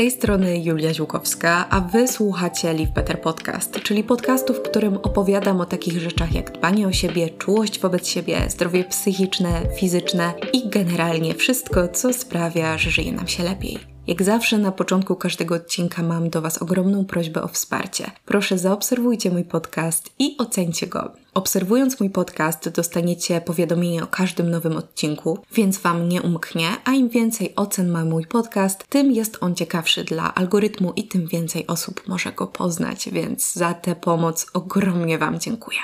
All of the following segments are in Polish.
tej strony Julia Ziłkowska, a wy słuchacie Live Better Podcast, czyli podcastu, w którym opowiadam o takich rzeczach jak dbanie o siebie, czułość wobec siebie, zdrowie psychiczne, fizyczne i generalnie wszystko, co sprawia, że żyje nam się lepiej. Jak zawsze na początku każdego odcinka mam do Was ogromną prośbę o wsparcie. Proszę zaobserwujcie mój podcast i ocencie go. Obserwując mój podcast, dostaniecie powiadomienie o każdym nowym odcinku, więc Wam nie umknie, a im więcej ocen ma mój podcast, tym jest on ciekawszy dla algorytmu i tym więcej osób może go poznać, więc za tę pomoc ogromnie Wam dziękuję.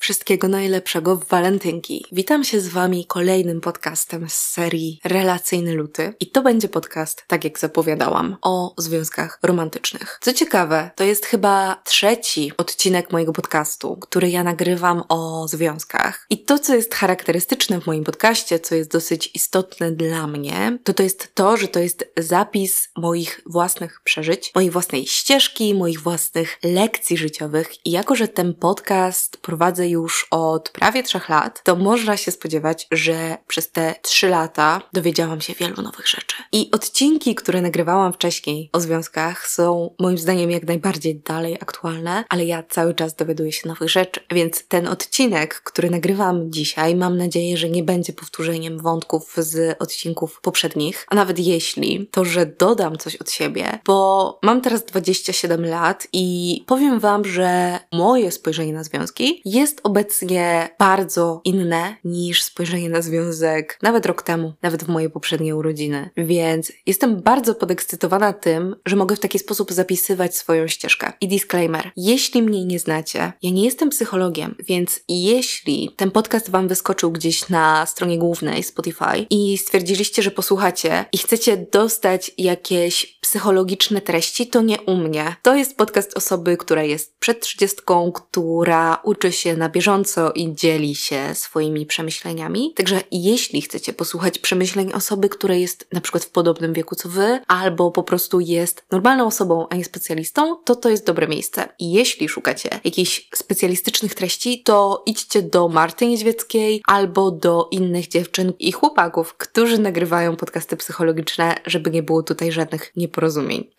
Wszystkiego najlepszego w walentynki. Witam się z Wami kolejnym podcastem z serii Relacyjny Luty. I to będzie podcast, tak jak zapowiadałam, o związkach romantycznych. Co ciekawe, to jest chyba trzeci odcinek mojego podcastu, który ja nagrywam o związkach. I to, co jest charakterystyczne w moim podcaście, co jest dosyć istotne dla mnie, to to jest to, że to jest zapis moich własnych przeżyć, mojej własnej ścieżki, moich własnych lekcji życiowych. I jako, że ten podcast prowadzę już od prawie trzech lat, to można się spodziewać, że przez te trzy lata dowiedziałam się wielu nowych rzeczy. I odcinki, które nagrywałam wcześniej o związkach, są moim zdaniem jak najbardziej dalej aktualne, ale ja cały czas dowiaduję się nowych rzeczy. Więc ten odcinek, który nagrywam dzisiaj, mam nadzieję, że nie będzie powtórzeniem wątków z odcinków poprzednich, a nawet jeśli, to że dodam coś od siebie, bo mam teraz 27 lat i powiem Wam, że moje spojrzenie na związki jest jest obecnie bardzo inne niż spojrzenie na związek nawet rok temu, nawet w moje poprzednie urodziny. Więc jestem bardzo podekscytowana tym, że mogę w taki sposób zapisywać swoją ścieżkę. I disclaimer: jeśli mnie nie znacie, ja nie jestem psychologiem, więc jeśli ten podcast Wam wyskoczył gdzieś na stronie głównej Spotify i stwierdziliście, że posłuchacie i chcecie dostać jakieś psychologiczne treści, to nie u mnie. To jest podcast osoby, która jest przed trzydziestką, która uczy się na bieżąco i dzieli się swoimi przemyśleniami. Także jeśli chcecie posłuchać przemyśleń osoby, która jest na przykład w podobnym wieku co wy, albo po prostu jest normalną osobą, a nie specjalistą, to to jest dobre miejsce. I jeśli szukacie jakichś specjalistycznych treści, to idźcie do Marty Niedźwieckiej albo do innych dziewczyn i chłopaków, którzy nagrywają podcasty psychologiczne, żeby nie było tutaj żadnych nieporozumień.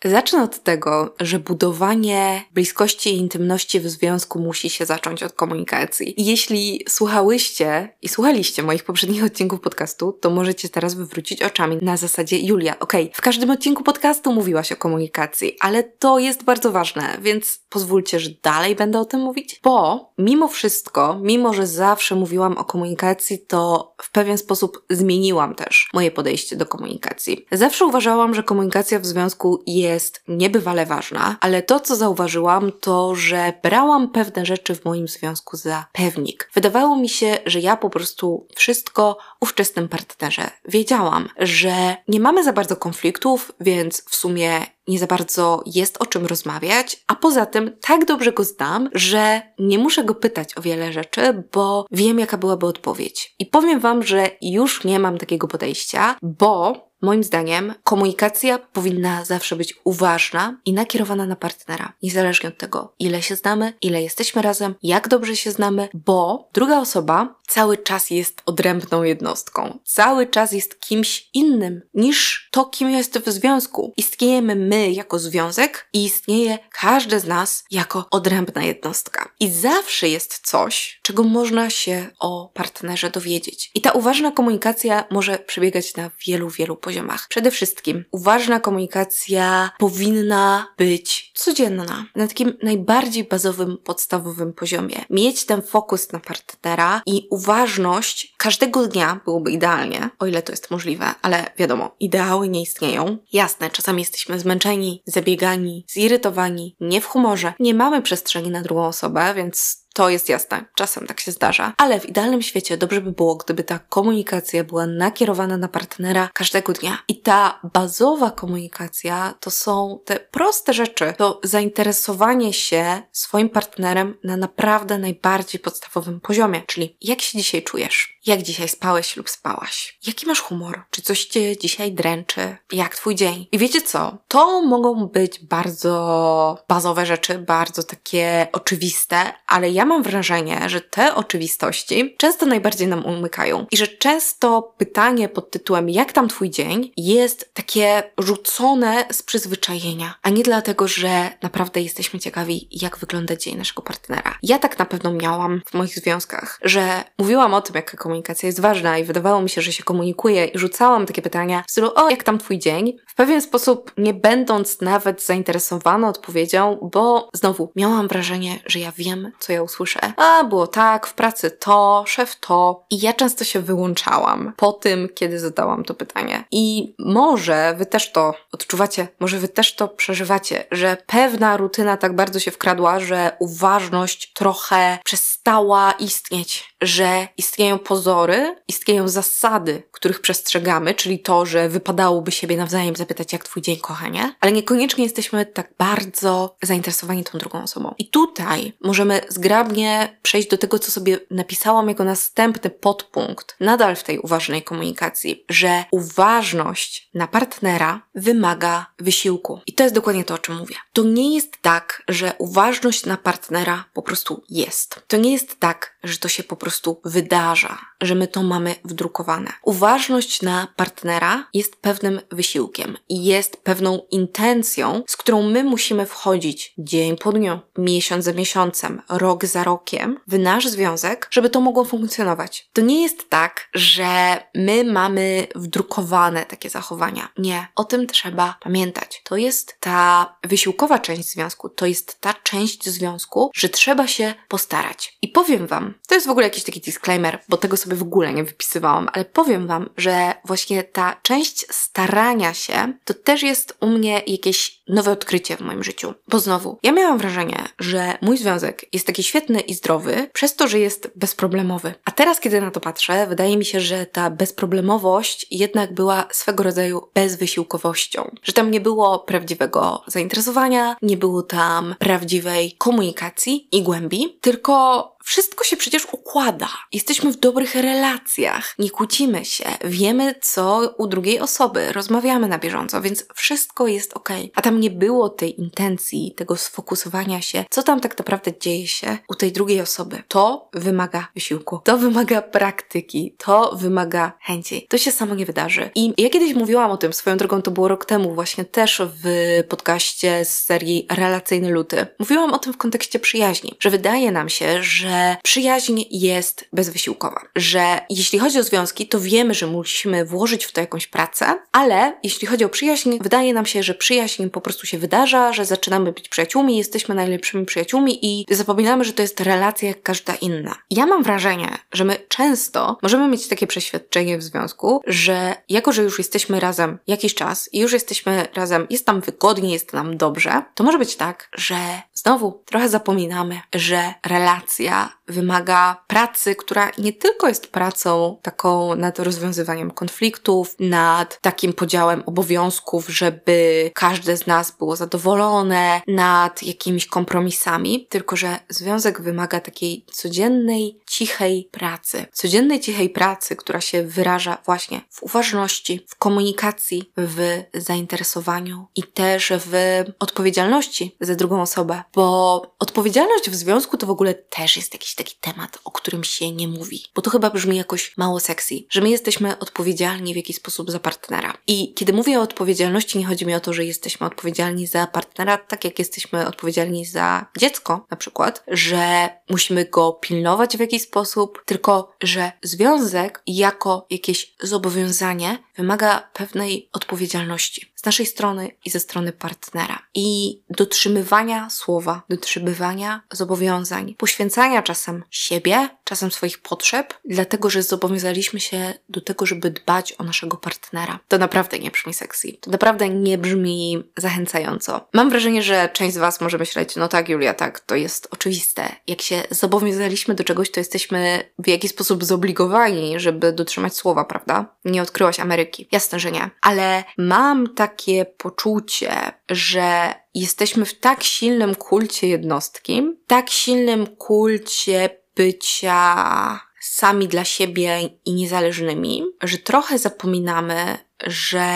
Zacznę od tego, że budowanie bliskości i intymności w związku musi się zacząć od komunikacji. Jeśli słuchałyście i słuchaliście moich poprzednich odcinków podcastu, to możecie teraz wywrócić oczami na zasadzie Julia, okej, okay, w każdym odcinku podcastu mówiłaś o komunikacji, ale to jest bardzo ważne, więc pozwólcie, że dalej będę o tym mówić, bo mimo wszystko, mimo że zawsze mówiłam o komunikacji, to w pewien sposób zmieniłam też moje podejście do komunikacji. Zawsze uważałam, że komunikacja w związku jest niebywale ważna, ale to, co zauważyłam, to, że brałam pewne rzeczy w moim związku za pewnik. Wydawało mi się, że ja po prostu wszystko ówczesnym partnerze wiedziałam, że nie mamy za bardzo konfliktów, więc w sumie nie za bardzo jest o czym rozmawiać, a poza tym tak dobrze go znam, że nie muszę go pytać o wiele rzeczy, bo wiem, jaka byłaby odpowiedź. I powiem Wam, że już nie mam takiego podejścia, bo Moim zdaniem komunikacja powinna zawsze być uważna i nakierowana na partnera, niezależnie od tego, ile się znamy, ile jesteśmy razem, jak dobrze się znamy, bo druga osoba cały czas jest odrębną jednostką, cały czas jest kimś innym niż to, kim jest w związku. Istniejemy my jako związek i istnieje każdy z nas jako odrębna jednostka. I zawsze jest coś, czego można się o partnerze dowiedzieć. I ta uważna komunikacja może przebiegać na wielu, wielu poziomach poziomach. Przede wszystkim uważna komunikacja powinna być codzienna, na takim najbardziej bazowym, podstawowym poziomie. Mieć ten fokus na partnera i uważność każdego dnia byłoby idealnie, o ile to jest możliwe, ale wiadomo, ideały nie istnieją. Jasne, czasami jesteśmy zmęczeni, zabiegani, zirytowani, nie w humorze, nie mamy przestrzeni na drugą osobę, więc to jest jasne, czasem tak się zdarza, ale w idealnym świecie dobrze by było, gdyby ta komunikacja była nakierowana na partnera każdego dnia. I ta bazowa komunikacja to są te proste rzeczy, to zainteresowanie się swoim partnerem na naprawdę najbardziej podstawowym poziomie, czyli jak się dzisiaj czujesz? Jak dzisiaj spałeś lub spałaś? Jaki masz humor? Czy coś cię dzisiaj dręczy? Jak twój dzień? I wiecie co? To mogą być bardzo bazowe rzeczy, bardzo takie oczywiste, ale ja mam wrażenie, że te oczywistości często najbardziej nam umykają. I że często pytanie pod tytułem jak tam twój dzień jest takie rzucone z przyzwyczajenia, a nie dlatego, że naprawdę jesteśmy ciekawi, jak wygląda dzień naszego partnera. Ja tak na pewno miałam w moich związkach, że mówiłam o tym, jaka komunikacja jest ważna i wydawało mi się, że się komunikuje i rzucałam takie pytania w stylu, o, jak tam twój dzień? W pewien sposób nie będąc nawet zainteresowana odpowiedzią, bo znowu miałam wrażenie, że ja wiem, co ja usłyszę. A, było tak, w pracy to, szef to. I ja często się wyłączałam po tym, kiedy zadałam to pytanie. I może wy też to odczuwacie, może wy też to przeżywacie, że pewna rutyna tak bardzo się wkradła, że uważność trochę przestała istnieć, że istnieją pozory, istnieją zasady, których przestrzegamy, czyli to, że wypadałoby siebie nawzajem zapytać, jak twój dzień, kochanie, ale niekoniecznie jesteśmy tak bardzo zainteresowani tą drugą osobą. I tutaj możemy zgrabnie przejść do tego, co sobie napisałam jako następny podpunkt, nadal w tej uważnej komunikacji, że uważność na partnera wymaga wysiłku. I to jest dokładnie to, o czym mówię. To nie jest tak, że uważność na partnera po prostu jest. To nie jest tak, że to się po prostu wydarza, że my to mamy wdrukowane. Uważność na partnera jest pewnym wysiłkiem i jest pewną intencją, z którą my musimy wchodzić dzień po dniu, miesiąc za miesiącem, rok za rokiem w nasz związek, żeby to mogło funkcjonować. To nie jest tak, że my mamy wdrukowane takie zachowania. Nie, o tym trzeba pamiętać. To jest ta wysiłkowa część związku, to jest ta część związku, że trzeba się postarać. I powiem Wam, to jest w ogóle jakiś taki disclaimer, bo tego sobie w ogóle nie wypisywałam, ale powiem Wam, że właśnie ta część starania się to też jest u mnie jakieś nowe odkrycie w moim życiu. Bo znowu, ja miałam wrażenie, że mój związek jest taki świetny i zdrowy przez to, że jest bezproblemowy. A teraz, kiedy na to patrzę, wydaje mi się, że ta bezproblemowość jednak była swego rodzaju bezwysiłkowością. Że tam nie było prawdziwego zainteresowania, nie było tam prawdziwej komunikacji i głębi, tylko wszystko się przecież układa. Jesteśmy w dobrych relacjach, nie kłócimy się, wiemy co u drugiej osoby, rozmawiamy na bieżąco, więc wszystko jest ok. A tam nie było tej intencji, tego sfokusowania się, co tam tak naprawdę dzieje się u tej drugiej osoby. To wymaga wysiłku, to wymaga praktyki, to wymaga chęci. To się samo nie wydarzy. I ja kiedyś mówiłam o tym, swoją drogą to było rok temu, właśnie też w podcaście z serii Relacyjny Luty. Mówiłam o tym w kontekście przyjaźni, że wydaje nam się, że przyjaźń jest bezwysiłkowa, że jeśli chodzi o związki, to wiemy, że musimy włożyć w to jakąś pracę, ale jeśli chodzi o przyjaźń, wydaje nam się, że przyjaźń po prostu się wydarza, że zaczynamy być przyjaciółmi, jesteśmy najlepszymi przyjaciółmi i zapominamy, że to jest relacja jak każda inna. Ja mam wrażenie, że my często możemy mieć takie przeświadczenie w związku, że jako, że już jesteśmy razem jakiś czas i już jesteśmy razem, jest nam wygodnie, jest nam dobrze, to może być tak, że znowu trochę zapominamy, że relacja wymaga pracy, która nie tylko jest pracą taką nad rozwiązywaniem konfliktów, nad takim podziałem obowiązków, żeby każde z nas było zadowolone, nad jakimiś kompromisami, tylko że związek wymaga takiej codziennej, cichej pracy. Codziennej, cichej pracy, która się wyraża właśnie w uważności, w komunikacji, w zainteresowaniu i też w odpowiedzialności za drugą osobę, bo odpowiedzialność w związku to w ogóle też jest jakiś taki temat, o którym się nie mówi, bo to chyba brzmi jakoś mało sexy, że my jesteśmy odpowiedzialni w jakiś sposób za partnera. I kiedy mówię o odpowiedzialności, nie chodzi mi o to, że jesteśmy odpowiedzialni za partnera, tak jak jesteśmy odpowiedzialni za dziecko na przykład, że musimy go pilnować w jakiś sposób, tylko że związek jako jakieś zobowiązanie wymaga pewnej odpowiedzialności z naszej strony i ze strony partnera. I dotrzymywania słowa, dotrzymywania zobowiązań, poświęcania czasem siebie, czasem swoich potrzeb, dlatego że zobowiązaliśmy się do tego, żeby dbać o naszego partnera. To naprawdę nie brzmi sexy. To naprawdę nie brzmi zachęcająco. Mam wrażenie, że część z Was może myśleć, no tak, Julia, tak, to jest oczywiste. Jak się zobowiązaliśmy do czegoś, to jesteśmy w jakiś sposób zobligowani, żeby dotrzymać słowa, prawda? Nie odkryłaś Ameryki. Jasne, że nie. Ale mam takie poczucie, że jesteśmy w tak silnym kulcie jednostki, tak silnym kulcie bycia sami dla siebie i niezależnymi, że trochę zapominamy, że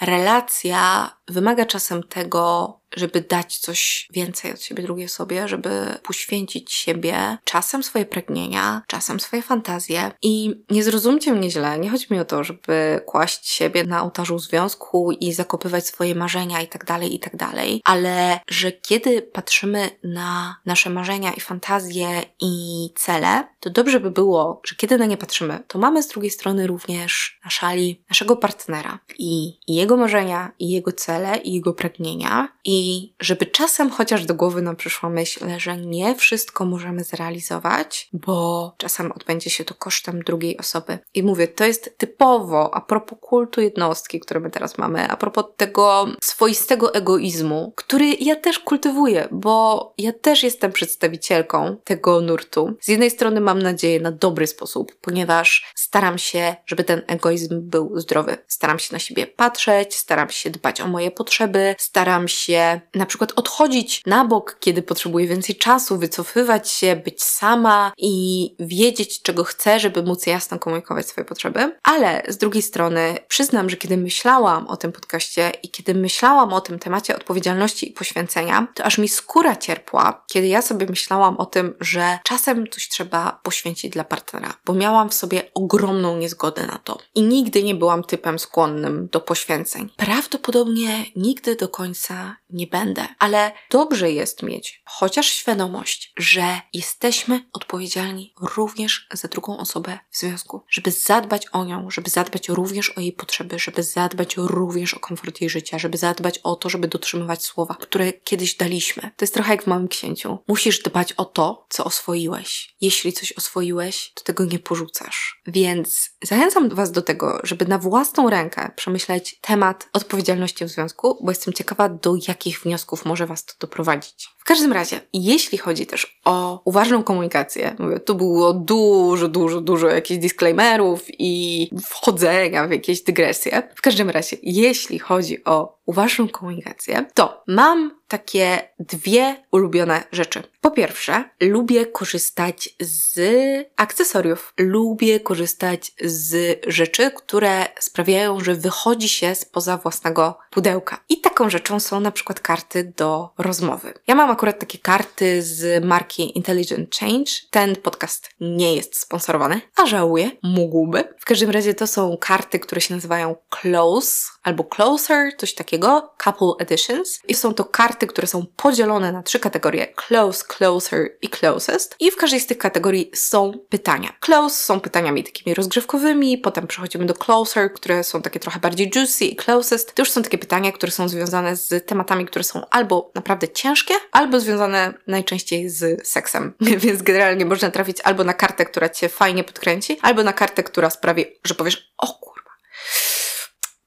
relacja wymaga czasem tego, żeby dać coś więcej od siebie drugiej osobie, żeby poświęcić siebie, czasem swoje pragnienia, czasem swoje fantazje. I nie zrozumcie mnie źle, nie chodzi mi o to, żeby kłaść siebie na ołtarzu związku i zakopywać swoje marzenia i tak dalej, i tak dalej, ale że kiedy patrzymy na nasze marzenia i fantazje i cele, to dobrze by było, że kiedy na nie patrzymy, to mamy z drugiej strony również na szali naszego partnera i jego marzenia, i jego cele, i jego pragnienia i żeby czasem chociaż do głowy nam przyszła myśl, że nie wszystko możemy zrealizować, bo czasem odbędzie się to kosztem drugiej osoby. I mówię, to jest typowo a propos kultu jednostki, który my teraz mamy, a propos tego swoistego egoizmu, który ja też kultywuję, bo ja też jestem przedstawicielką tego nurtu. Z jednej strony mam nadzieję na dobry sposób, ponieważ staram się, żeby ten egoizm był zdrowy. Staram się na siebie patrzeć, staram się dbać o moje potrzeby, staram się na przykład odchodzić na bok, kiedy potrzebuję więcej czasu, wycofywać się, być sama i wiedzieć, czego chcę, żeby móc jasno komunikować swoje potrzeby. Ale z drugiej strony przyznam, że kiedy myślałam o tym podcaście i kiedy myślałam o tym temacie odpowiedzialności i poświęcenia, to aż mi skóra cierpła, kiedy ja sobie myślałam o tym, że czasem coś trzeba poświęcić dla partnera, bo miałam w sobie ogromną niezgodę na to. I nigdy nie byłam typem skłonnym do poświęceń. Prawdopodobnie nigdy do końca nie będę, ale dobrze jest mieć chociaż świadomość, że jesteśmy odpowiedzialni również za drugą osobę w związku, żeby zadbać o nią, żeby zadbać również o jej potrzeby, żeby zadbać również o komfort jej życia, żeby zadbać o to, żeby dotrzymywać słowa, które kiedyś daliśmy. To jest trochę jak w Małym Księciu. Musisz dbać o to, co oswoiłeś. Jeśli coś oswoiłeś, to tego nie porzucasz. Więc zachęcam Was do tego, żeby na własną rękę przemyśleć temat odpowiedzialności w związku, bo jestem ciekawa, do jakich wniosków może Was to doprowadzić. W każdym razie, jeśli chodzi też o uważną komunikację, mówię, tu było dużo, dużo, dużo jakichś disclaimerów i wchodzenia w jakieś dygresje. W każdym razie, jeśli chodzi o uważną komunikację, to mam takie dwie ulubione rzeczy. Po pierwsze, lubię korzystać z akcesoriów. Lubię korzystać z rzeczy, które sprawiają, że wychodzi się spoza własnego pudełka. I taką rzeczą są na przykład karty do rozmowy. Ja mam akurat takie karty z marki Intelligent Change. Ten podcast nie jest sponsorowany, a żałuję, mógłby. W każdym razie to są karty, które się nazywają Close albo Closer, coś takiego, Couple Editions. I są to karty, które są podzielone na trzy kategorie: Close, Closer i Closest. I w każdej z tych kategorii są pytania. Close są pytaniami takimi rozgrzewkowymi, potem przechodzimy do Closer, które są takie trochę bardziej juicy i Closest. To już są takie pytania, które są związane z tematami, które są albo naprawdę ciężkie, albo związane najczęściej z seksem. Więc generalnie można trafić albo na kartę, która cię fajnie podkręci, albo na kartę, która sprawi, że powiesz, o kurwa,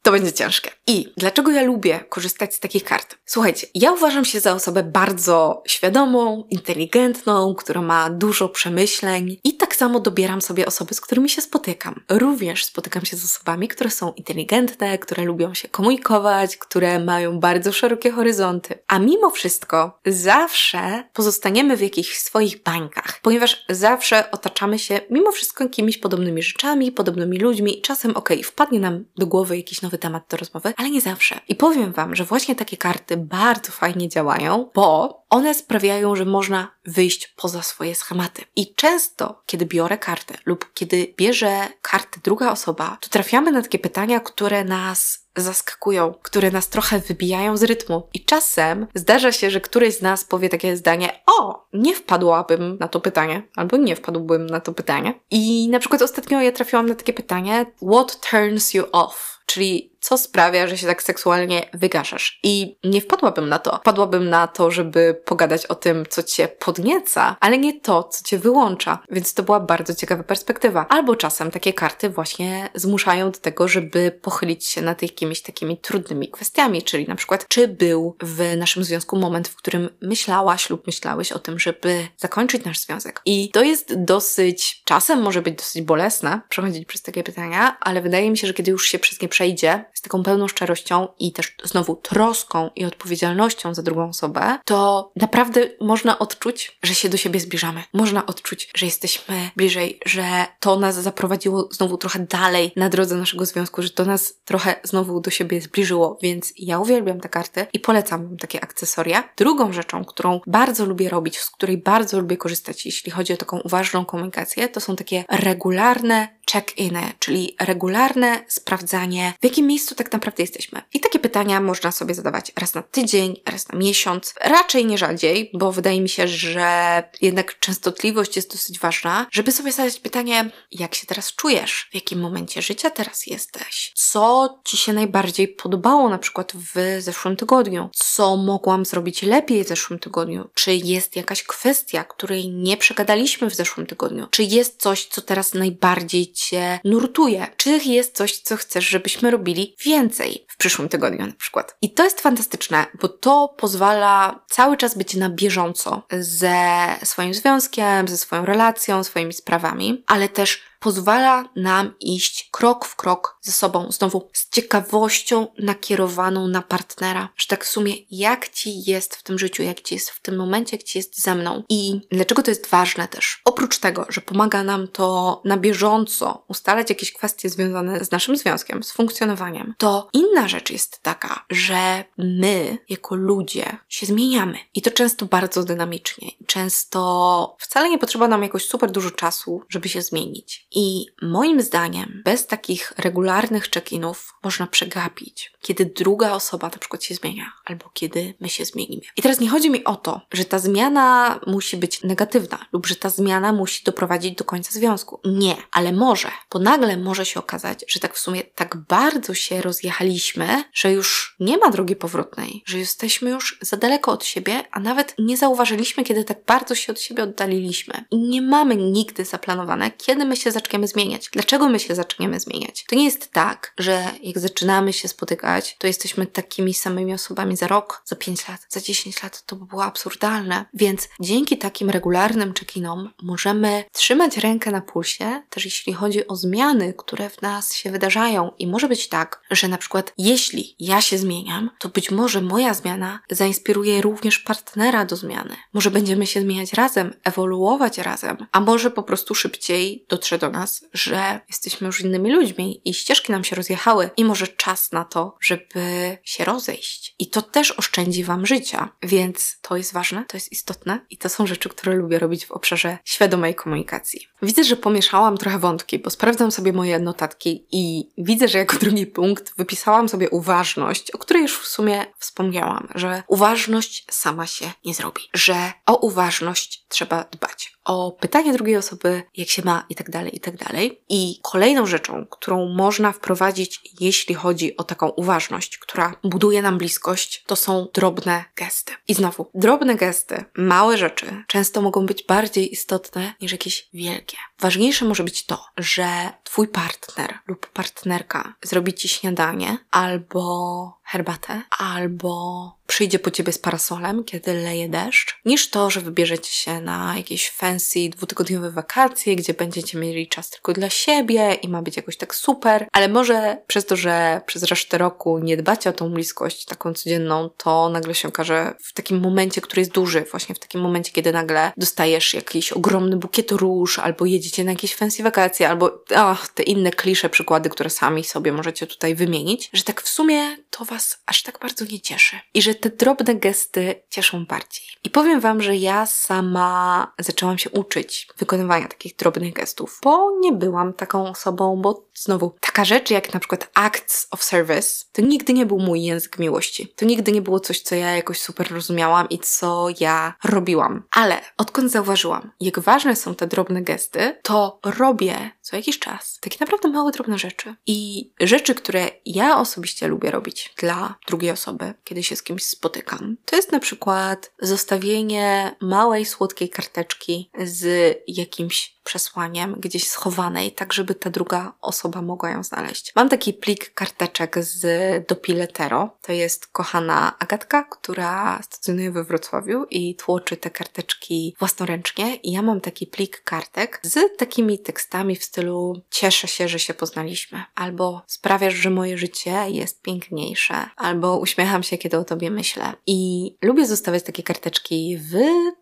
to będzie ciężkie. I dlaczego ja lubię korzystać z takich kart? Słuchajcie, ja uważam się za osobę bardzo świadomą, inteligentną, która ma dużo przemyśleń i tak samo dobieram sobie osoby, z którymi się spotykam. Również spotykam się z osobami, które są inteligentne, które lubią się komunikować, które mają bardzo szerokie horyzonty. A mimo wszystko zawsze pozostaniemy w jakichś swoich bańkach, ponieważ zawsze otaczamy się mimo wszystko jakimiś podobnymi rzeczami, podobnymi ludźmi i czasem okej, okay, wpadnie nam do głowy jakiś nowy temat do rozmowy, ale nie zawsze. I powiem Wam, że właśnie takie karty bardzo fajnie działają, bo one sprawiają, że można wyjść poza swoje schematy. I często, kiedy biorę kartę lub kiedy bierze kartę druga osoba, to trafiamy na takie pytania, które nas zaskakują, które nas trochę wybijają z rytmu. I czasem zdarza się, że któryś z nas powie takie zdanie: O, nie wpadłabym na to pytanie, albo nie wpadłbym na to pytanie. I na przykład ostatnio ja trafiłam na takie pytanie: What turns you off? Czyli co sprawia, że się tak seksualnie wygaszasz. I nie wpadłabym na to. Wpadłabym na to, żeby pogadać o tym, co cię podnieca, ale nie to, co cię wyłącza. Więc to była bardzo ciekawa perspektywa. Albo czasem takie karty właśnie zmuszają do tego, żeby pochylić się nad jakimiś takimi trudnymi kwestiami, czyli na przykład, czy był w naszym związku moment, w którym myślałaś lub myślałeś o tym, żeby zakończyć nasz związek. I to jest dosyć, czasem może być dosyć bolesne przechodzić przez takie pytania, ale wydaje mi się, że kiedy już się przez nie przejdzie, z taką pełną szczerością i też znowu troską i odpowiedzialnością za drugą osobę, to naprawdę można odczuć, że się do siebie zbliżamy. Można odczuć, że jesteśmy bliżej, że to nas zaprowadziło znowu trochę dalej na drodze naszego związku, że to nas trochę znowu do siebie zbliżyło, więc ja uwielbiam te karty i polecam wam takie akcesoria. Drugą rzeczą, którą bardzo lubię robić, z której bardzo lubię korzystać, jeśli chodzi o taką uważną komunikację, to są takie regularne check-iny, czyli regularne sprawdzanie, w jakim miejscu tak naprawdę jesteśmy. I takie pytania można sobie zadawać raz na tydzień, raz na miesiąc, raczej nie rzadziej, bo wydaje mi się, że jednak częstotliwość jest dosyć ważna, żeby sobie zadać pytanie, jak się teraz czujesz, w jakim momencie życia teraz jesteś, co Ci się najbardziej podobało na przykład w zeszłym tygodniu, co mogłam zrobić lepiej w zeszłym tygodniu, czy jest jakaś kwestia, której nie przegadaliśmy w zeszłym tygodniu, czy jest coś, co teraz najbardziej Cię nurtuje, czy jest coś, co chcesz, żebyśmy robili więcej w przyszłym tygodniu na przykład. I to jest fantastyczne, bo to pozwala cały czas być na bieżąco ze swoim związkiem, ze swoją relacją, swoimi sprawami, ale też pozwala nam iść krok w krok ze sobą, znowu z ciekawością nakierowaną na partnera, że tak w sumie jak ci jest w tym życiu, jak ci jest w tym momencie, jak ci jest ze mną. I dlaczego to jest ważne też? Oprócz tego, że pomaga nam to na bieżąco ustalać jakieś kwestie związane z naszym związkiem, z funkcjonowaniem, to inna rzecz jest taka, że my jako ludzie się zmieniamy i to często bardzo dynamicznie. Często wcale nie potrzeba nam jakoś super dużo czasu, żeby się zmienić. I moim zdaniem, bez takich regularnych check-inów można przegapić, kiedy druga osoba na przykład się zmienia, albo kiedy my się zmienimy. I teraz nie chodzi mi o to, że ta zmiana musi być negatywna, lub że ta zmiana musi doprowadzić do końca związku. Nie, ale może, bo nagle może się okazać, że tak w sumie tak bardzo się rozjechaliśmy, że już nie ma drogi powrotnej, że jesteśmy już za daleko od siebie, a nawet nie zauważyliśmy, kiedy tak bardzo się od siebie oddaliliśmy. I nie mamy nigdy zaplanowane, kiedy my się zaczniemy zmieniać. Dlaczego my się zaczniemy zmieniać? To nie jest tak, że jak zaczynamy się spotykać, to jesteśmy takimi samymi osobami za rok, za 5 lat, za 10 lat. To by było absurdalne. Więc dzięki takim regularnym check-inom możemy trzymać rękę na pulsie, też jeśli chodzi o zmiany, które w nas się wydarzają. I może być tak, że na przykład jeśli ja się zmieniam, to być może moja zmiana zainspiruje również partnera do zmiany. Może będziemy się zmieniać razem, ewoluować razem, a może po prostu szybciej dotrze do nas, że jesteśmy już innymi ludźmi i ścieżki nam się rozjechały i może czas na to, żeby się rozejść. I to też oszczędzi Wam życia, więc to jest ważne, to jest istotne i to są rzeczy, które lubię robić w obszarze świadomej komunikacji. Widzę, że pomieszałam trochę wątki, bo sprawdzam sobie moje notatki i widzę, że jako drugi punkt wypisałam sobie uważność, o której już w sumie wspomniałam, że uważność sama się nie zrobi, że o uważność trzeba dbać o pytanie drugiej osoby, jak się ma i tak dalej, i tak dalej. I kolejną rzeczą, którą można wprowadzić, jeśli chodzi o taką uważność, która buduje nam bliskość, to są drobne gesty. I znowu, drobne gesty, małe rzeczy często mogą być bardziej istotne niż jakieś wielkie. Ważniejsze może być to, że twój partner lub partnerka zrobi ci śniadanie albo herbatę, albo przyjdzie po ciebie z parasolem, kiedy leje deszcz, niż to, że wybierzecie się na jakieś fancy dwutygodniowe wakacje, gdzie będziecie mieli czas tylko dla siebie i ma być jakoś tak super, ale może przez to, że przez resztę roku nie dbacie o tą bliskość taką codzienną, to nagle się okaże w takim momencie, który jest duży, właśnie w takim momencie, kiedy nagle dostajesz jakiś ogromny bukiet róż, albo jedziecie na jakieś fancy wakacje, albo ach, te inne klisze przykłady, które sami sobie możecie tutaj wymienić, że tak w sumie to was Was aż tak bardzo nie cieszy. I że te drobne gesty cieszą bardziej. I powiem Wam, że ja sama zaczęłam się uczyć wykonywania takich drobnych gestów, bo nie byłam taką osobą, bo znowu, taka rzecz jak na przykład acts of service, to nigdy nie był mój język miłości. To nigdy nie było coś, co ja jakoś super rozumiałam i co ja robiłam. Ale odkąd zauważyłam, jak ważne są te drobne gesty, to robię co jakiś czas takie naprawdę małe, drobne rzeczy. I rzeczy, które ja osobiście lubię robić dla drugiej osoby, kiedy się z kimś spotykam, to jest na przykład zostawienie małej, słodkiej karteczki z jakimś przesłaniem gdzieś schowanej, tak żeby ta druga osoba mogła ją znaleźć. Mam taki plik karteczek z Dopiletero. To jest kochana Agatka, która stacjonuje we Wrocławiu i tłoczy te karteczki własnoręcznie. I ja mam taki plik kartek z takimi tekstami w stylu stylu cieszę się, że się poznaliśmy, albo sprawiasz, że moje życie jest piękniejsze, albo uśmiecham się, kiedy o tobie myślę. I lubię zostawiać takie karteczki w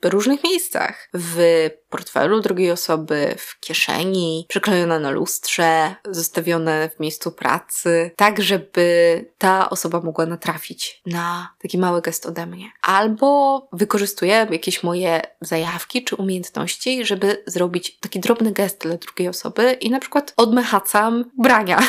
różnych miejscach. W portfelu drugiej osoby, w kieszeni, przyklejone na lustrze, zostawione w miejscu pracy, tak żeby ta osoba mogła natrafić na taki mały gest ode mnie. Albo wykorzystuję jakieś moje zajawki czy umiejętności, żeby zrobić taki drobny gest dla drugiej osoby i na przykład odmechacam brania,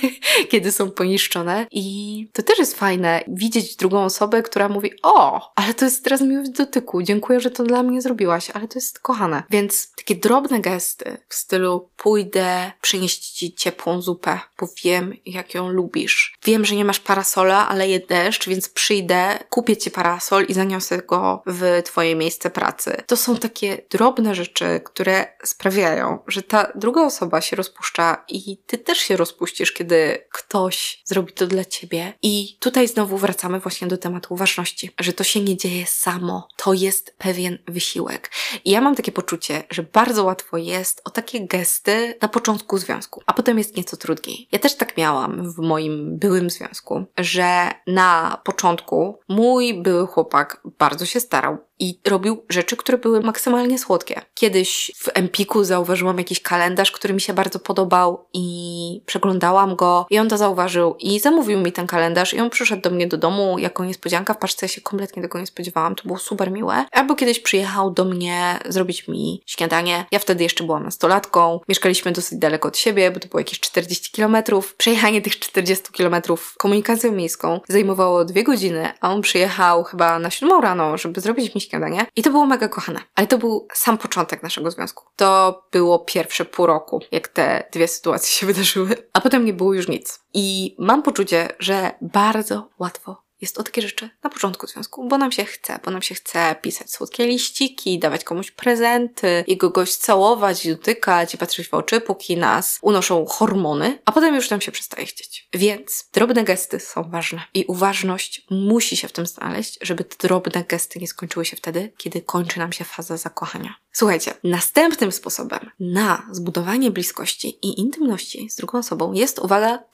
kiedy są poniszczone. I to też jest fajne, widzieć drugą osobę, która mówi: O, ale to jest teraz miłość dotyku, dziękuję, że to dla mnie zrobiłaś, ale to jest kochane. Więc takie drobne gesty w stylu: pójdę przynieść ci ciepłą zupę, bo wiem, jak ją lubisz. Wiem, że nie masz parasola, ale je deszcz, więc przyjdę, kupię ci parasol i zaniosę go w twoje miejsce pracy. To są takie drobne rzeczy, które sprawiają, że ta druga osoba się rozpuszcza i ty też się rozpuścisz, kiedy ktoś zrobi to dla ciebie. I tutaj znowu wracamy właśnie do tematu uważności, że to się nie dzieje samo. To jest pewien wysiłek. I ja mam takie poczucie, że bardzo łatwo jest o takie gesty na początku związku, a potem jest nieco trudniej. Ja też tak miałam w moim byłym związku, że na początku mój były chłopak bardzo się starał i robił rzeczy, które były maksymalnie słodkie. Kiedyś w Empiku zauważyłam jakiś kalendarz, który mi się bardzo podobał i przeglądałam go i on to zauważył i zamówił mi ten kalendarz i on przyszedł do mnie do domu jako niespodzianka. W paczce ja się kompletnie tego nie spodziewałam, to było super miłe. Albo kiedyś przyjechał do mnie zrobić mi śniadanie. Ja wtedy jeszcze byłam nastolatką, mieszkaliśmy dosyć daleko od siebie, bo to było jakieś 40 kilometrów. Przejechanie tych 40 kilometrów komunikacją miejską zajmowało dwie godziny, a on przyjechał chyba na siódmą rano, żeby zrobić mi śniadanie. I to było mega kochane. Ale to był sam początek naszego związku. To było pierwsze pół roku, jak te dwie sytuacje się wydarzyły. A potem nie było już nic. I mam poczucie, że bardzo łatwo jest o takie rzeczy na początku związku, bo nam się chce, bo nam się chce pisać słodkie liściki, dawać komuś prezenty, jego gość całować, dotykać patrzeć w oczy, póki nas unoszą hormony, a potem już nam się przestaje chcieć. Więc drobne gesty są ważne i uważność musi się w tym znaleźć, żeby te drobne gesty nie skończyły się wtedy, kiedy kończy nam się faza zakochania. Słuchajcie, następnym sposobem na zbudowanie bliskości i intymności z drugą osobą jest, uwaga,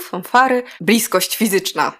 fanfary, bliskość fizyczna.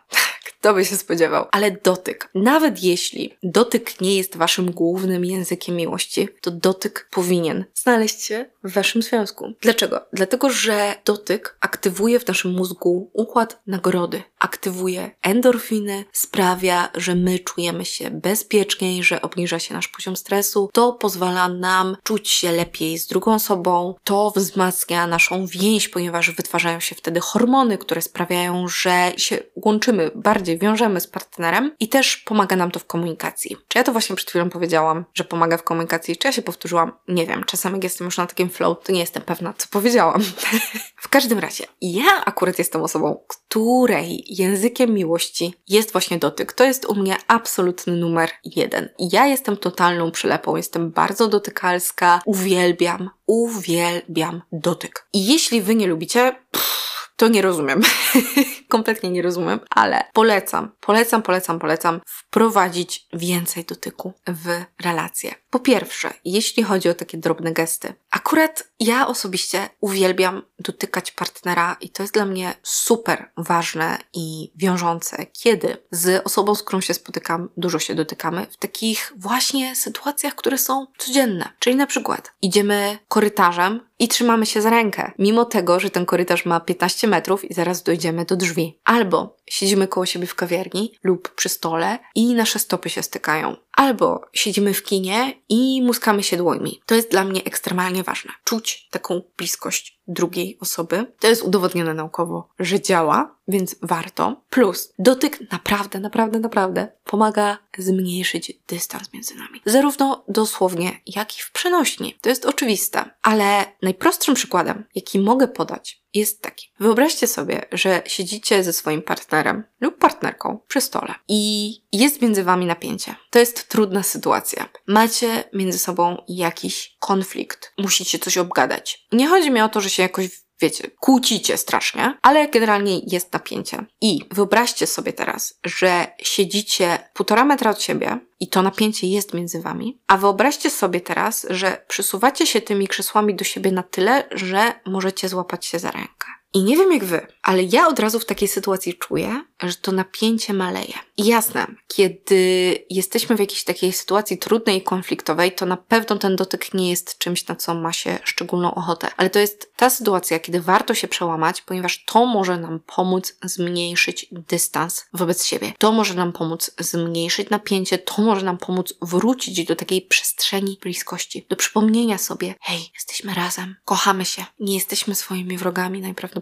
Kto by się spodziewał? Ale dotyk. Nawet jeśli dotyk nie jest waszym głównym językiem miłości, to dotyk powinien znaleźć się w waszym związku. Dlaczego? Dlatego, że dotyk aktywuje w naszym mózgu układ nagrody, aktywuje endorfiny, sprawia, że my czujemy się bezpieczniej, że obniża się nasz poziom stresu. To pozwala nam czuć się lepiej z drugą osobą, to wzmacnia naszą więź, ponieważ wytwarzają się wtedy hormony, które sprawiają, że się łączymy bardziej, wiążemy z partnerem i też pomaga nam to w komunikacji. Czy ja to właśnie przed chwilą powiedziałam, że pomaga w komunikacji, czy ja się powtórzyłam? Nie wiem, czasami jestem już na takim flow, to nie jestem pewna, co powiedziałam. w każdym razie, ja akurat jestem osobą, której językiem miłości jest właśnie dotyk. To jest u mnie absolutny numer jeden. Ja jestem totalną przylepą, jestem bardzo dotykalska, uwielbiam, uwielbiam dotyk. I jeśli wy nie lubicie, pff, to nie rozumiem. Kompletnie nie rozumiem, ale polecam, polecam, polecam, polecam wprowadzić więcej dotyku w relacje. Po pierwsze, jeśli chodzi o takie drobne gesty, akurat ja osobiście uwielbiam dotykać partnera i to jest dla mnie super ważne i wiążące, kiedy z osobą, z którą się spotykam, dużo się dotykamy w takich właśnie sytuacjach, które są codzienne. Czyli na przykład idziemy korytarzem i trzymamy się za rękę, mimo tego, że ten korytarz ma 15 metrów i zaraz dojdziemy do drzwi. Albo siedzimy koło siebie w kawiarni lub przy stole i nasze stopy się stykają. Albo siedzimy w kinie i muskamy się dłońmi. To jest dla mnie ekstremalnie ważne. Czuć taką bliskość drugiej osoby. To jest udowodnione naukowo, że działa, więc warto. Plus dotyk naprawdę, naprawdę, naprawdę pomaga zmniejszyć dystans między nami. Zarówno dosłownie, jak i w przenośni. To jest oczywiste. Ale najprostszym przykładem, jaki mogę podać, jest taki. Wyobraźcie sobie, że siedzicie ze swoim partnerem lub partnerką przy stole i jest między wami napięcie. To jest trudna sytuacja. Macie między sobą jakiś konflikt. Musicie coś obgadać. Nie chodzi mi o to, że się jakoś wiecie, kłócicie strasznie, ale generalnie jest napięcie. I wyobraźcie sobie teraz, że siedzicie półtora metra od siebie i to napięcie jest między wami, a wyobraźcie sobie teraz, że przysuwacie się tymi krzesłami do siebie na tyle, że możecie złapać się za rękę. I nie wiem jak wy, ale ja od razu w takiej sytuacji czuję, że to napięcie maleje. I jasne, kiedy jesteśmy w jakiejś takiej sytuacji trudnej i konfliktowej, to na pewno ten dotyk nie jest czymś, na co ma się szczególną ochotę. Ale to jest ta sytuacja, kiedy warto się przełamać, ponieważ to może nam pomóc zmniejszyć dystans wobec siebie. To może nam pomóc zmniejszyć napięcie, to może nam pomóc wrócić do takiej przestrzeni bliskości, do przypomnienia sobie, hej, jesteśmy razem, kochamy się, nie jesteśmy swoimi wrogami najprawdopodobniej.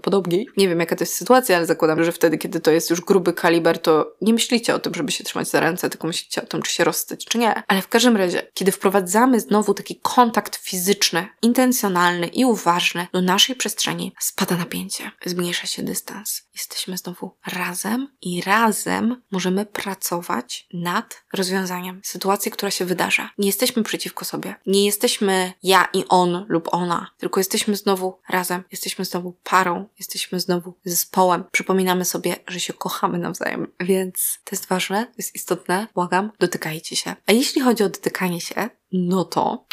Nie wiem, jaka to jest sytuacja, ale zakładam, że wtedy, kiedy to jest już gruby kaliber, to nie myślicie o tym, żeby się trzymać za ręce, tylko myślicie o tym, czy się rozstać, czy nie. Ale w każdym razie, kiedy wprowadzamy znowu taki kontakt fizyczny, intencjonalny i uważny do naszej przestrzeni, spada napięcie, zmniejsza się dystans. Jesteśmy znowu razem i razem możemy pracować nad rozwiązaniem sytuacji, która się wydarza. Nie jesteśmy przeciwko sobie. Nie jesteśmy ja i on lub ona, tylko jesteśmy znowu razem, jesteśmy znowu parą, jesteśmy znowu zespołem. Przypominamy sobie, że się kochamy nawzajem, więc to jest ważne, to jest istotne. Błagam, dotykajcie się. A jeśli chodzi o dotykanie się, no to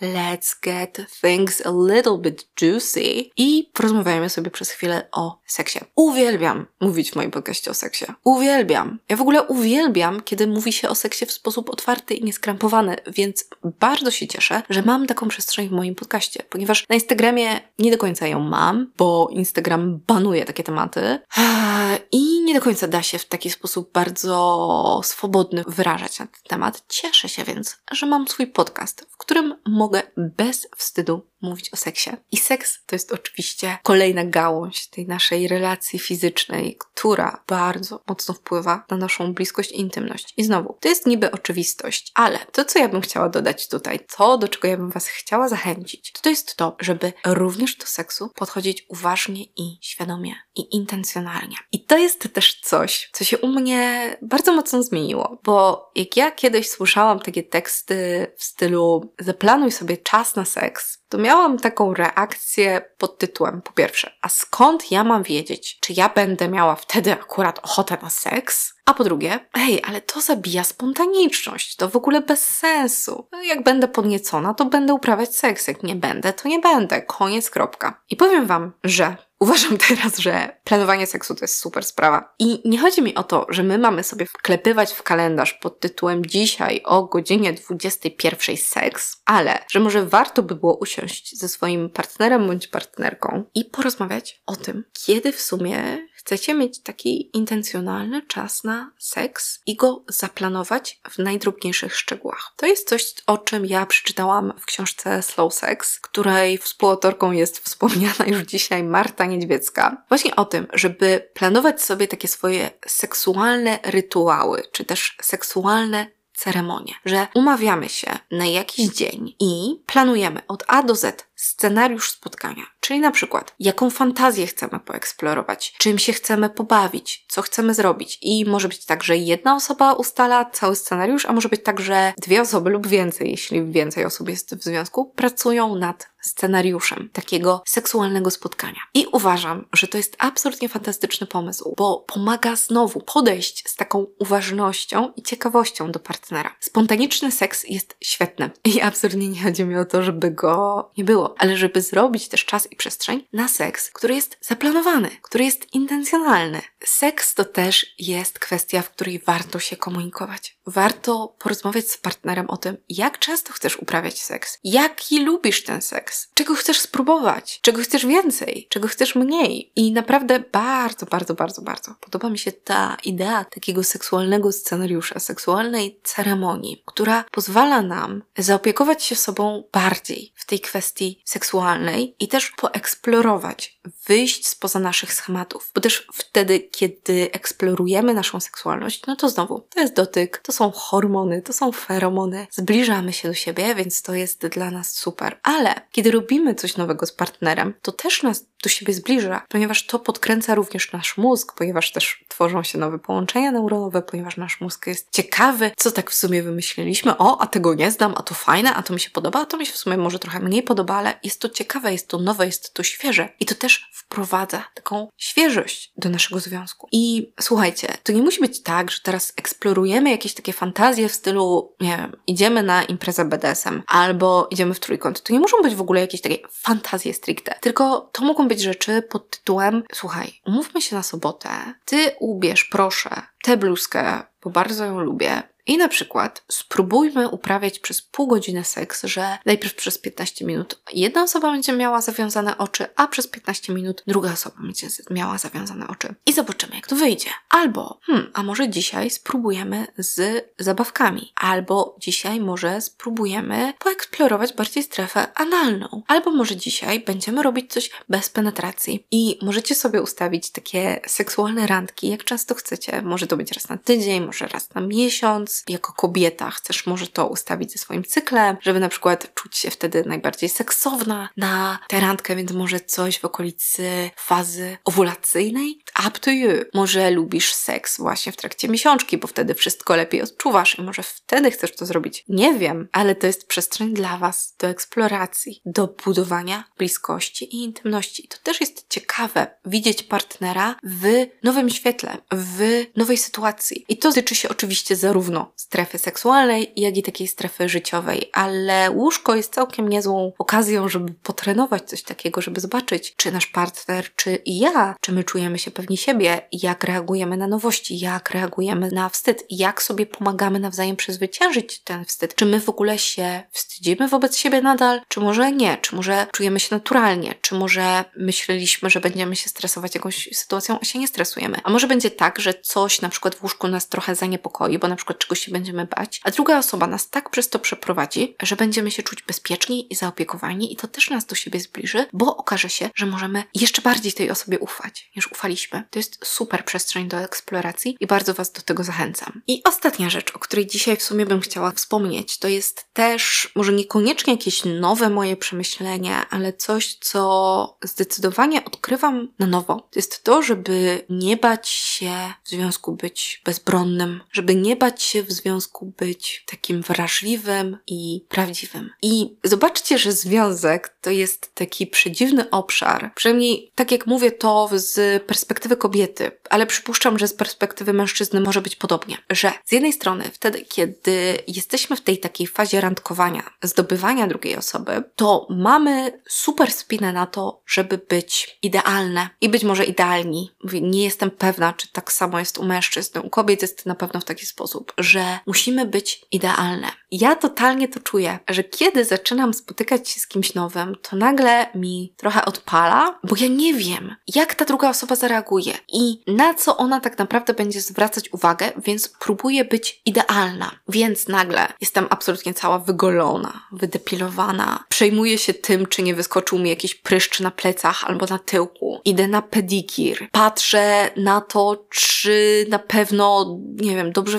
let's get things a little bit juicy i porozmawiajmy sobie przez chwilę o seksie. Uwielbiam mówić w moim podcaście o seksie. Uwielbiam. Ja w ogóle uwielbiam, kiedy mówi się o seksie w sposób otwarty i nieskrampowany, więc bardzo się cieszę, że mam taką przestrzeń w moim podcaście, ponieważ na Instagramie nie do końca ją mam, bo Instagram banuje takie tematy i nie do końca da się w taki sposób bardzo swobodny wyrażać na ten temat. Cieszę się więc, że mam swój podcast, w którym mogę mogę bez wstydu mówić o seksie. I seks to jest oczywiście kolejna gałąź tej naszej relacji fizycznej, która bardzo mocno wpływa na naszą bliskość i intymność. I znowu, to jest niby oczywistość, ale to, co ja bym chciała dodać tutaj, to, do czego ja bym Was chciała zachęcić, to, to jest to, żeby również do seksu podchodzić uważnie i świadomie i intencjonalnie. I to jest też coś, co się u mnie bardzo mocno zmieniło, bo jak ja kiedyś słyszałam takie teksty w stylu zaplanuj sobie czas na seks, to miałam taką reakcję pod tytułem, po pierwsze, a skąd ja mam wiedzieć, czy ja będę miała wtedy akurat ochotę na seks? A po drugie, hej, ale to zabija spontaniczność, to w ogóle bez sensu. Jak będę podniecona, to będę uprawiać seks, jak nie będę, to nie będę. Koniec, kropka. I powiem Wam, że Uważam teraz, że planowanie seksu to jest super sprawa. I nie chodzi mi o to, że my mamy sobie wklepywać w kalendarz pod tytułem dzisiaj o godzinie 21 seks, ale że może warto by było usiąść ze swoim partnerem bądź partnerką i porozmawiać o tym, kiedy w sumie chcecie mieć taki intencjonalny czas na seks i go zaplanować w najdrobniejszych szczegółach. To jest coś, o czym ja przeczytałam w książce Slow Sex, której współautorką jest wspomniana już dzisiaj Marta Niedźwiecka. Właśnie o tym, żeby planować sobie takie swoje seksualne rytuały, czy też seksualne ceremonie, że umawiamy się na jakiś dzień i planujemy od A do Z scenariusz spotkania. Czyli na przykład, jaką fantazję chcemy poeksplorować, czym się chcemy pobawić, co chcemy zrobić. I może być tak, że jedna osoba ustala cały scenariusz, a może być tak, że dwie osoby lub więcej, jeśli więcej osób jest w związku, pracują nad scenariuszem takiego seksualnego spotkania. I uważam, że to jest absolutnie fantastyczny pomysł, bo pomaga znowu podejść z taką uważnością i ciekawością do partnera. Spontaniczny seks jest świetny i absolutnie nie chodzi mi o to, żeby go nie było ale żeby zrobić też czas i przestrzeń na seks, który jest zaplanowany, który jest intencjonalny. Seks to też jest kwestia, w której warto się komunikować. Warto porozmawiać z partnerem o tym, jak często chcesz uprawiać seks, jaki lubisz ten seks, czego chcesz spróbować, czego chcesz więcej, czego chcesz mniej. I naprawdę bardzo, bardzo, bardzo, bardzo podoba mi się ta idea takiego seksualnego scenariusza, seksualnej ceremonii, która pozwala nam zaopiekować się sobą bardziej w tej kwestii seksualnej i też poeksplorować, wyjść spoza naszych schematów. Bo też wtedy, kiedy eksplorujemy naszą seksualność, no to znowu, to jest dotyk, to są hormony, to są feromony, zbliżamy się do siebie, więc to jest dla nas super. Ale kiedy robimy coś nowego z partnerem, to też nas do siebie zbliża, ponieważ to podkręca również nasz mózg, ponieważ też tworzą się nowe połączenia neuronowe, ponieważ nasz mózg jest ciekawy, co tak w sumie wymyśliliśmy. O, a tego nie znam, a to fajne, a to mi się podoba, a to mi się w sumie może trochę mniej podoba, ale jest to ciekawe, jest to nowe, jest to świeże i to też wprowadza taką świeżość do naszego związku. I słuchajcie, to nie musi być tak, że teraz eksplorujemy jakieś takie fantazje w stylu, nie wiem, idziemy na imprezę BDSM albo idziemy w trójkąt. To nie muszą być w ogóle jakieś takie fantazje stricte, tylko to mogą być rzeczy pod tytułem, słuchaj, umówmy się na sobotę, ty ubierz proszę tę bluzkę, bo bardzo ją lubię, i na przykład spróbujmy uprawiać przez pół godziny seks, że najpierw przez 15 minut jedna osoba będzie miała zawiązane oczy, a przez 15 minut druga osoba będzie miała zawiązane oczy. I zobaczymy, jak to wyjdzie. Albo, hmm, a może dzisiaj spróbujemy z zabawkami. Albo dzisiaj może spróbujemy poeksplorować bardziej strefę analną. Albo może dzisiaj będziemy robić coś bez penetracji. I możecie sobie ustawić takie seksualne randki, jak często chcecie. Może to być raz na tydzień, może raz na miesiąc, jako kobieta chcesz może to ustawić ze swoim cyklem, żeby na przykład czuć się wtedy najbardziej seksowna na tę randkę, więc może coś w okolicy fazy owulacyjnej. Up to you. Może lubisz seks właśnie w trakcie miesiączki, bo wtedy wszystko lepiej odczuwasz i może wtedy chcesz to zrobić. Nie wiem, ale to jest przestrzeń dla Was do eksploracji, do budowania bliskości i intymności. I to też jest ciekawe, widzieć partnera w nowym świetle, w nowej sytuacji. I to tyczy się oczywiście zarówno strefy seksualnej, jak i takiej strefy życiowej, ale łóżko jest całkiem niezłą okazją, żeby potrenować coś takiego, żeby zobaczyć, czy nasz partner, czy ja, czy my czujemy się pewni siebie, jak reagujemy na nowości, jak reagujemy na wstyd, jak sobie pomagamy nawzajem przezwyciężyć ten wstyd, czy my w ogóle się wstydzimy wobec siebie nadal, czy może nie, czy może czujemy się naturalnie, czy może myśleliśmy, że będziemy się stresować jakąś sytuacją, a się nie stresujemy. A może będzie tak, że coś na przykład w łóżku nas trochę zaniepokoi, bo na przykład czegoś się będziemy bać, a druga osoba nas tak przez to przeprowadzi, że będziemy się czuć bezpieczni i zaopiekowani i to też nas do siebie zbliży, bo okaże się, że możemy jeszcze bardziej tej osobie ufać, niż ufaliśmy. To jest super przestrzeń do eksploracji i bardzo Was do tego zachęcam. I ostatnia rzecz, o której dzisiaj w sumie bym chciała wspomnieć, to jest też może niekoniecznie jakieś nowe moje przemyślenie, ale coś, co zdecydowanie odkrywam na nowo. To jest to, żeby nie bać się w związku być bezbronnym, żeby nie bać się w związku być takim wrażliwym i prawdziwym. I zobaczcie, że związek to jest taki przedziwny obszar. Przynajmniej tak jak mówię to z perspektywy kobiety, ale przypuszczam, że z perspektywy mężczyzny może być podobnie. Że z jednej strony wtedy, kiedy jesteśmy w tej takiej fazie randkowania, zdobywania drugiej osoby, to mamy super spinę na to, żeby być idealne i być może idealni. Nie jestem pewna, czy tak samo jest u mężczyzn. U kobiet jest na pewno w taki sposób, że musimy być idealne. Ja totalnie to czuję, że kiedy zaczynam spotykać się z kimś nowym, to nagle mi trochę odpala, bo ja nie wiem, jak ta druga osoba zareaguje i na co ona tak naprawdę będzie zwracać uwagę, więc próbuję być idealna. Więc nagle jestem absolutnie cała wygolona, wydepilowana. Przejmuję się tym, czy nie wyskoczył mi jakiś pryszcz na plecach albo na tyłku. Idę na pedikir. Patrzę na to, czy na pewno, nie wiem, dobrze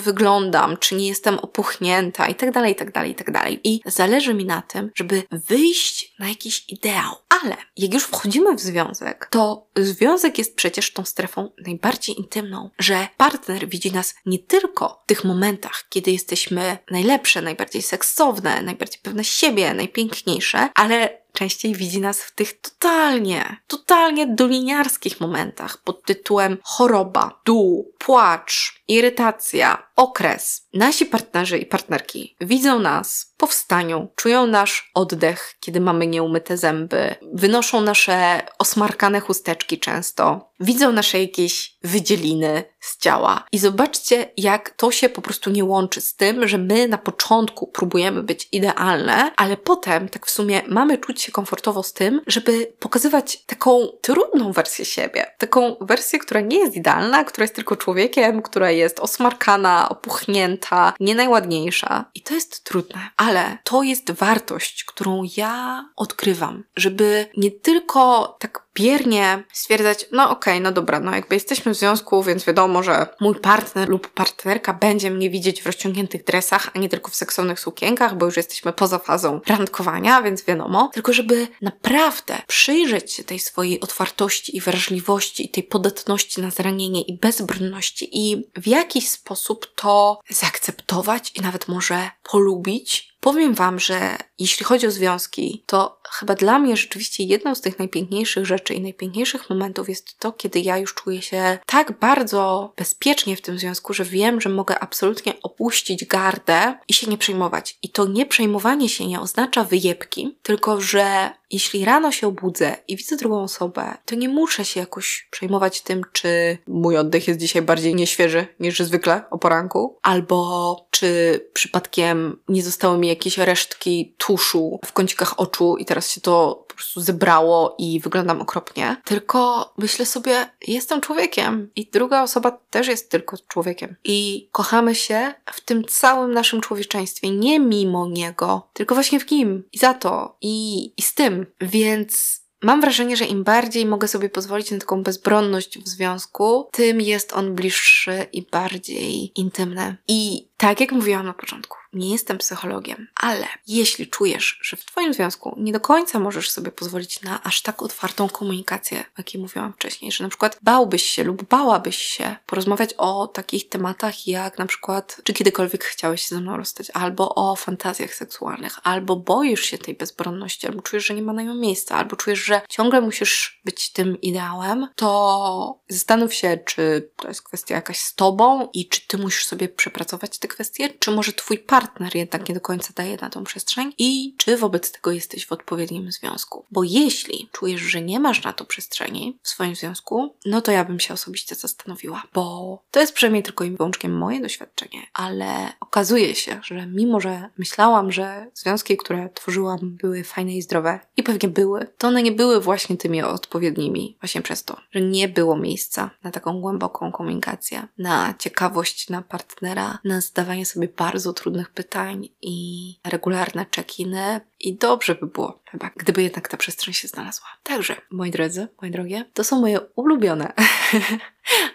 wyglądam, czy nie jestem opuchnięta i tak dalej, i tak dalej, i tak dalej. I zależy mi na tym, żeby wyjść na jakiś ideał. Ale jak już wchodzimy w związek, to związek jest przecież tą strefą najbardziej intymną, że partner widzi nas nie tylko w tych momentach, kiedy jesteśmy najlepsze, najbardziej seksowne, najbardziej pewne siebie, najpiękniejsze, ale częściej widzi nas w tych totalnie, totalnie doliniarskich momentach pod tytułem choroba, dół, płacz, irytacja, okres. Nasi partnerzy i partnerki widzą nas po wstaniu, czują nasz oddech, kiedy mamy nieumyte zęby, wynoszą nasze osmarkane chusteczki często, widzą nasze jakieś wydzieliny z ciała. I zobaczcie, jak to się po prostu nie łączy z tym, że my na początku próbujemy być idealne, ale potem tak w sumie mamy czuć się komfortowo z tym, żeby pokazywać taką trudną wersję siebie. Taką wersję, która nie jest idealna, która jest tylko człowiekiem, która jest osmarkana, opuchnięta, nie najładniejsza. I to jest trudne, ale to jest wartość, którą ja odkrywam, żeby nie tylko tak biernie stwierdzać, no okej, okay, no dobra, no jakby jesteśmy w związku, więc wiadomo, że mój partner lub partnerka będzie mnie widzieć w rozciągniętych dresach, a nie tylko w seksownych sukienkach, bo już jesteśmy poza fazą randkowania, więc wiadomo. Tylko żeby naprawdę przyjrzeć się tej swojej otwartości i wrażliwości, i tej podatności na zranienie i bezbronności i w jakiś sposób to zaakceptować i nawet może polubić, Powiem Wam, że jeśli chodzi o związki, to chyba dla mnie rzeczywiście jedną z tych najpiękniejszych rzeczy i najpiękniejszych momentów jest to, kiedy ja już czuję się tak bardzo bezpiecznie w tym związku, że wiem, że mogę absolutnie opuścić gardę i się nie przejmować. I to nie przejmowanie się nie oznacza wyjebki, tylko że jeśli rano się obudzę i widzę drugą osobę, to nie muszę się jakoś przejmować tym, czy mój oddech jest dzisiaj bardziej nieświeży niż zwykle o poranku, albo czy przypadkiem nie zostały mi jakieś resztki tuszu w kącikach oczu i teraz się to po prostu zebrało i wyglądam okropnie. Tylko myślę sobie, jestem człowiekiem i druga osoba też jest tylko człowiekiem. I kochamy się w tym całym naszym człowieczeństwie, nie mimo niego, tylko właśnie w nim. I za to. I, i z tym. Więc Mam wrażenie, że im bardziej mogę sobie pozwolić na taką bezbronność w związku, tym jest on bliższy i bardziej intymny. I tak jak mówiłam na początku, nie jestem psychologiem, ale jeśli czujesz, że w Twoim związku nie do końca możesz sobie pozwolić na aż tak otwartą komunikację, o jakiej mówiłam wcześniej, że na przykład bałbyś się lub bałabyś się porozmawiać o takich tematach jak na przykład, czy kiedykolwiek chciałeś się ze mną rozstać, albo o fantazjach seksualnych, albo boisz się tej bezbronności, albo czujesz, że nie ma na nią miejsca, albo czujesz, że ciągle musisz być tym ideałem, to zastanów się, czy to jest kwestia jakaś z Tobą i czy Ty musisz sobie przepracować te kwestie, czy może Twój partner jednak nie do końca daje na tą przestrzeń i czy wobec tego jesteś w odpowiednim związku. Bo jeśli czujesz, że nie masz na to przestrzeni w swoim związku, no to ja bym się osobiście zastanowiła, bo to jest przynajmniej tylko i wyłącznie moje doświadczenie, ale okazuje się, że mimo, że myślałam, że związki, które tworzyłam, były fajne i zdrowe i pewnie były, to one nie były właśnie tymi odpowiednimi, właśnie przez to, że nie było miejsca na taką głęboką komunikację, na ciekawość na partnera, na zdawanie sobie bardzo trudnych pytań i regularne check-iny. I dobrze by było chyba, gdyby jednak ta przestrzeń się znalazła. Także, moi drodzy, moje drogie, to są moje ulubione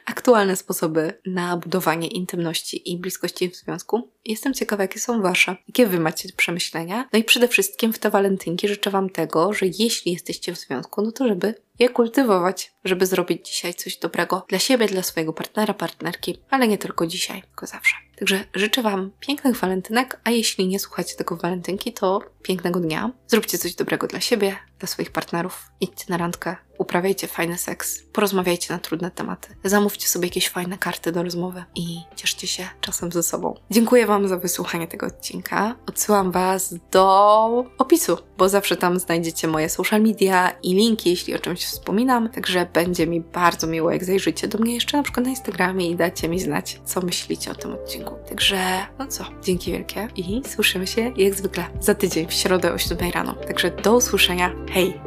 aktualne sposoby na budowanie intymności i bliskości w związku. Jestem ciekawa, jakie są Wasze, jakie Wy macie przemyślenia. No i przede wszystkim w te walentynki życzę Wam tego, że jeśli jesteście w związku, no to żeby je kultywować, żeby zrobić dzisiaj coś dobrego dla siebie, dla swojego partnera, partnerki, ale nie tylko dzisiaj, tylko zawsze. Także życzę Wam pięknych walentynek, a jeśli nie słuchacie tego walentynki, to pięknego dnia. Zróbcie coś dobrego dla siebie, dla swoich partnerów. Idźcie na randkę, uprawiajcie fajny seks, porozmawiajcie na trudne tematy, zamówcie sobie jakieś fajne karty do rozmowy i cieszcie się czasem ze sobą. Dziękuję Wam za wysłuchanie tego odcinka. Odsyłam Was do opisu, bo zawsze tam znajdziecie moje social media i linki, jeśli o czymś wspominam, także będzie mi bardzo miło, jak zajrzycie do mnie jeszcze na przykład na Instagramie i dacie mi znać, co myślicie o tym odcinku. Także, no co, dzięki wielkie i słyszymy się jak zwykle za tydzień w środę o 7 rano. Także do usłyszenia. Hej!